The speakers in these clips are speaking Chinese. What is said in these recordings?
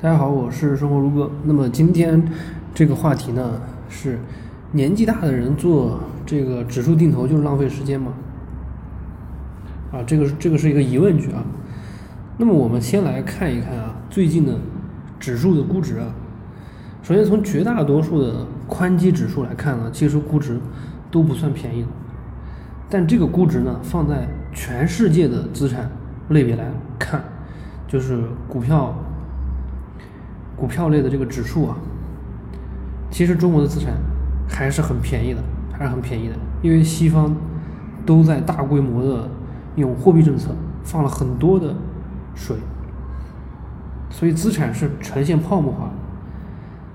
大家好，我是生活如歌。那么今天这个话题呢是年纪大的人做这个指数定投就是浪费时间吗？啊，这个这个是一个疑问句啊。那么我们先来看一看啊，最近的指数的估值啊。首先从绝大多数的宽基指数来看呢，其实估值都不算便宜的。但这个估值呢，放在全世界的资产类别来看，就是股票。股票类的这个指数啊，其实中国的资产还是很便宜的，还是很便宜的，因为西方都在大规模的用货币政策放了很多的水，所以资产是呈现泡沫化。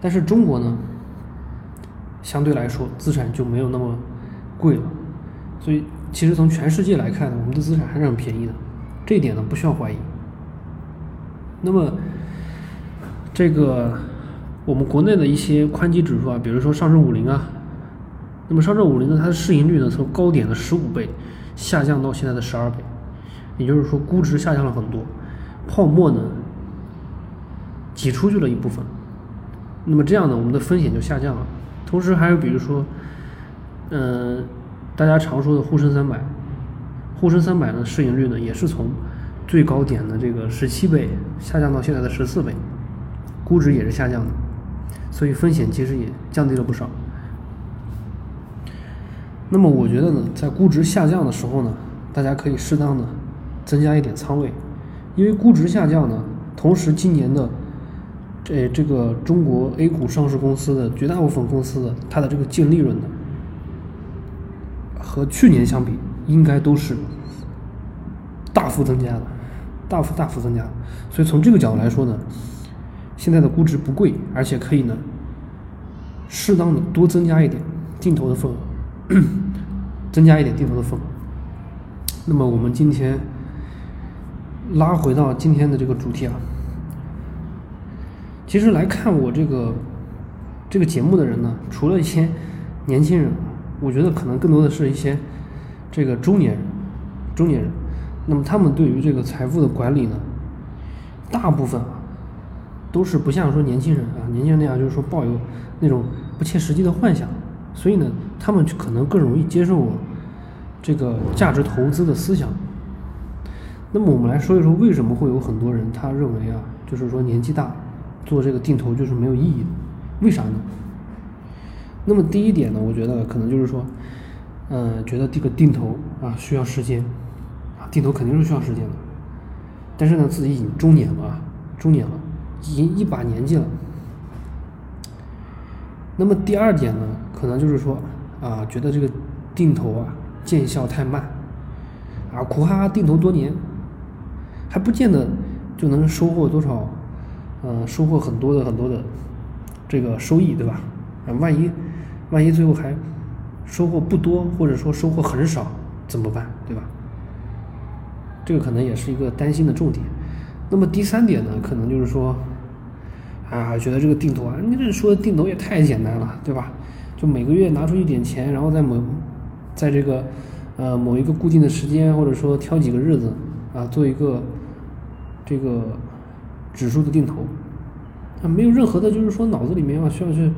但是中国呢，相对来说资产就没有那么贵了，所以其实从全世界来看，我们的资产还是很便宜的，这一点呢不需要怀疑。那么。这个我们国内的一些宽基指数啊，比如说上证五零啊，那么上证五零呢，它的市盈率呢从高点的十五倍下降到现在的十二倍，也就是说估值下降了很多，泡沫呢挤出去了一部分，那么这样呢，我们的风险就下降了。同时还有比如说，嗯，大家常说的沪深三百，沪深三百呢市盈率呢也是从最高点的这个十七倍下降到现在的十四倍。估值也是下降的，所以风险其实也降低了不少。那么我觉得呢，在估值下降的时候呢，大家可以适当的增加一点仓位，因为估值下降呢，同时今年的这这个中国 A 股上市公司的绝大部分公司的它的这个净利润呢，和去年相比应该都是大幅增加的，大幅大幅增加。所以从这个角度来说呢。现在的估值不贵，而且可以呢，适当的多增加一点定投的份额，增加一点定投的份额。那么我们今天拉回到今天的这个主题啊，其实来看我这个这个节目的人呢，除了一些年轻人，我觉得可能更多的是一些这个中年人，中年人。那么他们对于这个财富的管理呢，大部分啊。都是不像说年轻人啊，年轻人那样就是说抱有那种不切实际的幻想，所以呢，他们就可能更容易接受我这个价值投资的思想。那么我们来说一说，为什么会有很多人他认为啊，就是说年纪大做这个定投就是没有意义？为啥呢？那么第一点呢，我觉得可能就是说，嗯，觉得这个定投啊需要时间啊，定投肯定是需要时间的。但是呢，自己已经中年了啊，中年了。已经一把年纪了，那么第二点呢，可能就是说啊，觉得这个定投啊见效太慢，啊苦哈哈定投多年，还不见得就能收获多少，呃收获很多的很多的这个收益，对吧？啊万一万一最后还收获不多，或者说收获很少怎么办，对吧？这个可能也是一个担心的重点。那么第三点呢，可能就是说。啊，觉得这个定投啊，你这说的定投也太简单了，对吧？就每个月拿出一点钱，然后在某，在这个呃某一个固定的时间，或者说挑几个日子啊，做一个这个指数的定投，啊，没有任何的，就是说脑子里面啊需要去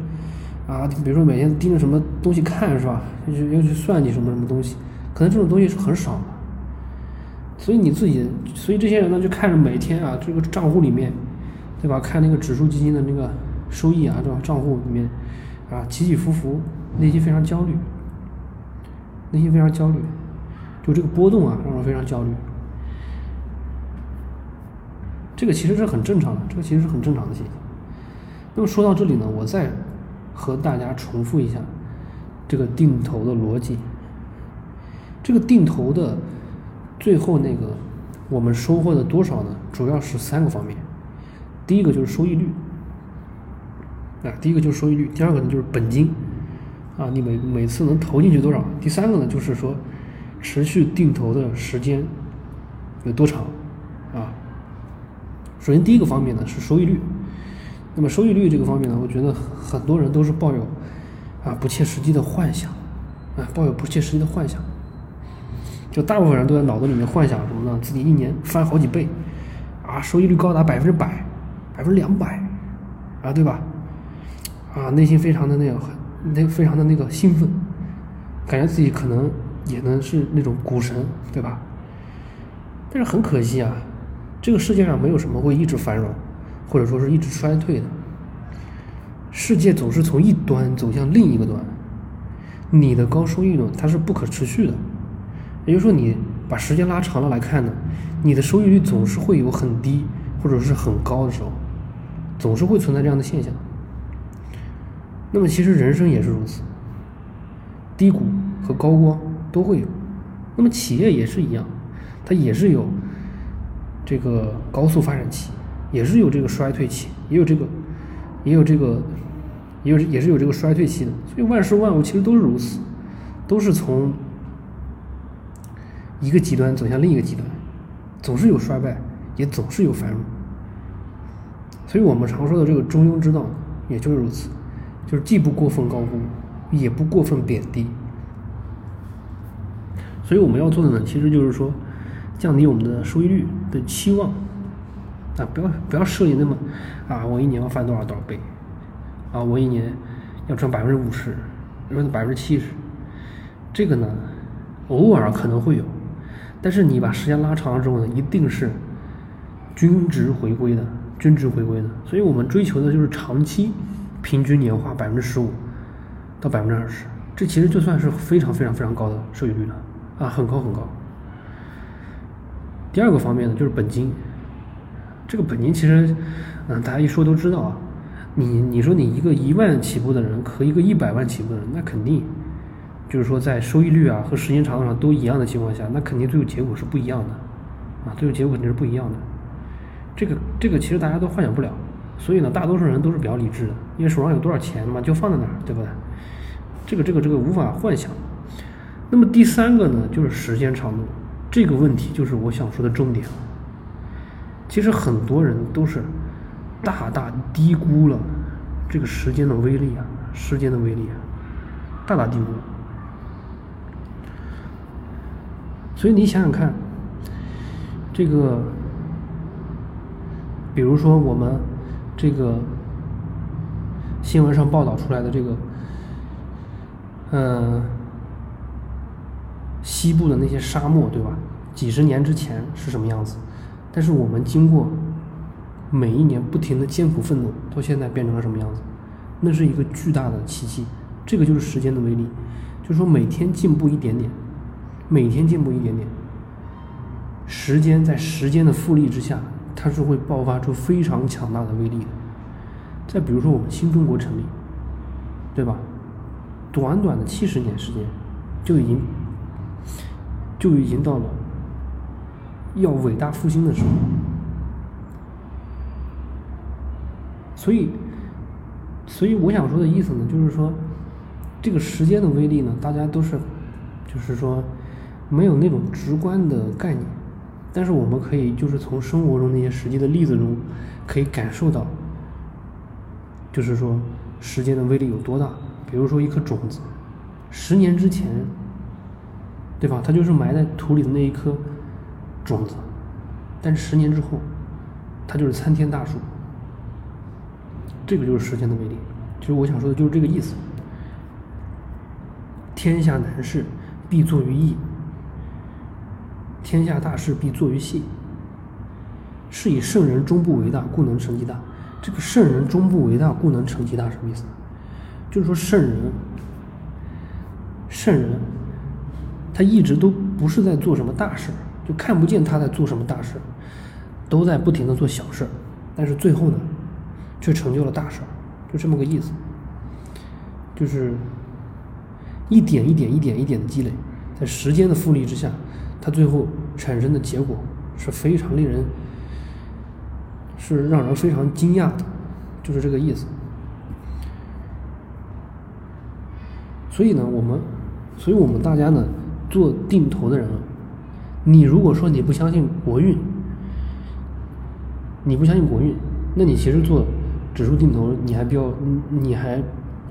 啊，比如说每天盯着什么东西看是吧？要去要去算计什么什么东西，可能这种东西是很少的。所以你自己，所以这些人呢，就看着每天啊这个账户里面。对吧？看那个指数基金的那个收益啊，这吧？账户里面啊起起伏伏，内心非常焦虑，内心非常焦虑，就这个波动啊，让人非常焦虑。这个其实是很正常的，这个其实是很正常的现象。那么说到这里呢，我再和大家重复一下这个定投的逻辑。这个定投的最后那个我们收获的多少呢？主要是三个方面。第一个就是收益率，啊，第一个就是收益率，第二个呢就是本金，啊，你每每次能投进去多少？第三个呢就是说，持续定投的时间有多长，啊，首先第一个方面呢是收益率，那么收益率这个方面呢，我觉得很多人都是抱有啊不切实际的幻想，啊，抱有不切实际的幻想，就大部分人都在脑子里面幻想什么呢？自己一年翻好几倍，啊，收益率高达百分之百。百分之两百，啊，对吧？啊，内心非常的那个，那非常的那个兴奋，感觉自己可能也能是那种股神，对吧？但是很可惜啊，这个世界上没有什么会一直繁荣，或者说是一直衰退的。世界总是从一端走向另一个端，你的高收益呢，它是不可持续的。也就是说，你把时间拉长了来看呢，你的收益率总是会有很低或者是很高的时候，总是会存在这样的现象。那么其实人生也是如此，低谷和高光都会有。那么企业也是一样。它也是有这个高速发展期，也是有这个衰退期，也有这个，也有这个，也有也是有这个衰退期的。所以万事万物其实都是如此，都是从一个极端走向另一个极端，总是有衰败，也总是有繁荣。所以我们常说的这个中庸之道，也就是如此，就是既不过分高估，也不过分贬低。所以我们要做的呢，其实就是说。降低我们的收益率的期望啊，不要不要设立那么啊，我一年要翻多少多少倍啊，我一年要赚百分之五十，或者百分之七十，这个呢，偶尔可能会有，但是你把时间拉长了之后呢，一定是均值回归的，均值回归的。所以我们追求的就是长期平均年化百分之十五到百分之二十，这其实就算是非常非常非常高的收益率了啊，很高很高。第二个方面呢，就是本金。这个本金其实，嗯，大家一说都知道啊。你你说你一个一万起步的人和一个一百万起步的人，那肯定就是说在收益率啊和时间长度上都一样的情况下，那肯定最后结果是不一样的啊，最后结果肯定是不一样的。这个这个其实大家都幻想不了，所以呢，大多数人都是比较理智的，因为手上有多少钱嘛，就放在那儿，对不对？这个这个这个无法幻想。那么第三个呢，就是时间长度。这个问题就是我想说的重点。其实很多人都是大大低估了这个时间的威力啊，时间的威力啊，大大低估。所以你想想看，这个，比如说我们这个新闻上报道出来的这个，嗯。西部的那些沙漠，对吧？几十年之前是什么样子？但是我们经过每一年不停的艰苦奋斗，到现在变成了什么样子？那是一个巨大的奇迹。这个就是时间的威力，就是说每天进步一点点，每天进步一点点，时间在时间的复利之下，它是会爆发出非常强大的威力的。再比如说我们新中国成立，对吧？短短的七十年时间就已经。就已经到了要伟大复兴的时候，所以，所以我想说的意思呢，就是说，这个时间的威力呢，大家都是，就是说，没有那种直观的概念，但是我们可以就是从生活中那些实际的例子中，可以感受到，就是说时间的威力有多大。比如说一颗种子，十年之前。对吧？它就是埋在土里的那一颗种子，但十年之后，它就是参天大树。这个就是时间的威力。其实我想说的就是这个意思。天下难事必作于易，天下大事必作于细。是以圣人终不为大，故能成其大。这个圣人终不为大，故能成其大什么意思？就是说圣人，圣人。他一直都不是在做什么大事，就看不见他在做什么大事，都在不停的做小事，但是最后呢，却成就了大事，就这么个意思。就是一点一点、一点一点的积累，在时间的复利之下，他最后产生的结果是非常令人，是让人非常惊讶的，就是这个意思。所以呢，我们，所以我们大家呢。做定投的人，你如果说你不相信国运，你不相信国运，那你其实做指数定投，你还比较，你还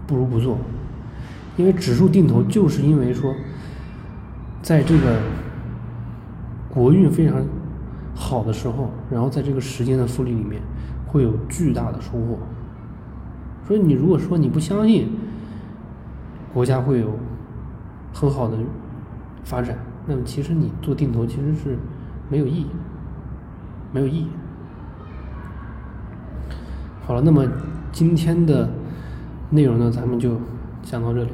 不如不做，因为指数定投就是因为说，在这个国运非常好的时候，然后在这个时间的复利里面，会有巨大的收获。所以你如果说你不相信国家会有很好的发展，那么其实你做定投其实是没有意义，没有意义。好了，那么今天的内容呢，咱们就讲到这里。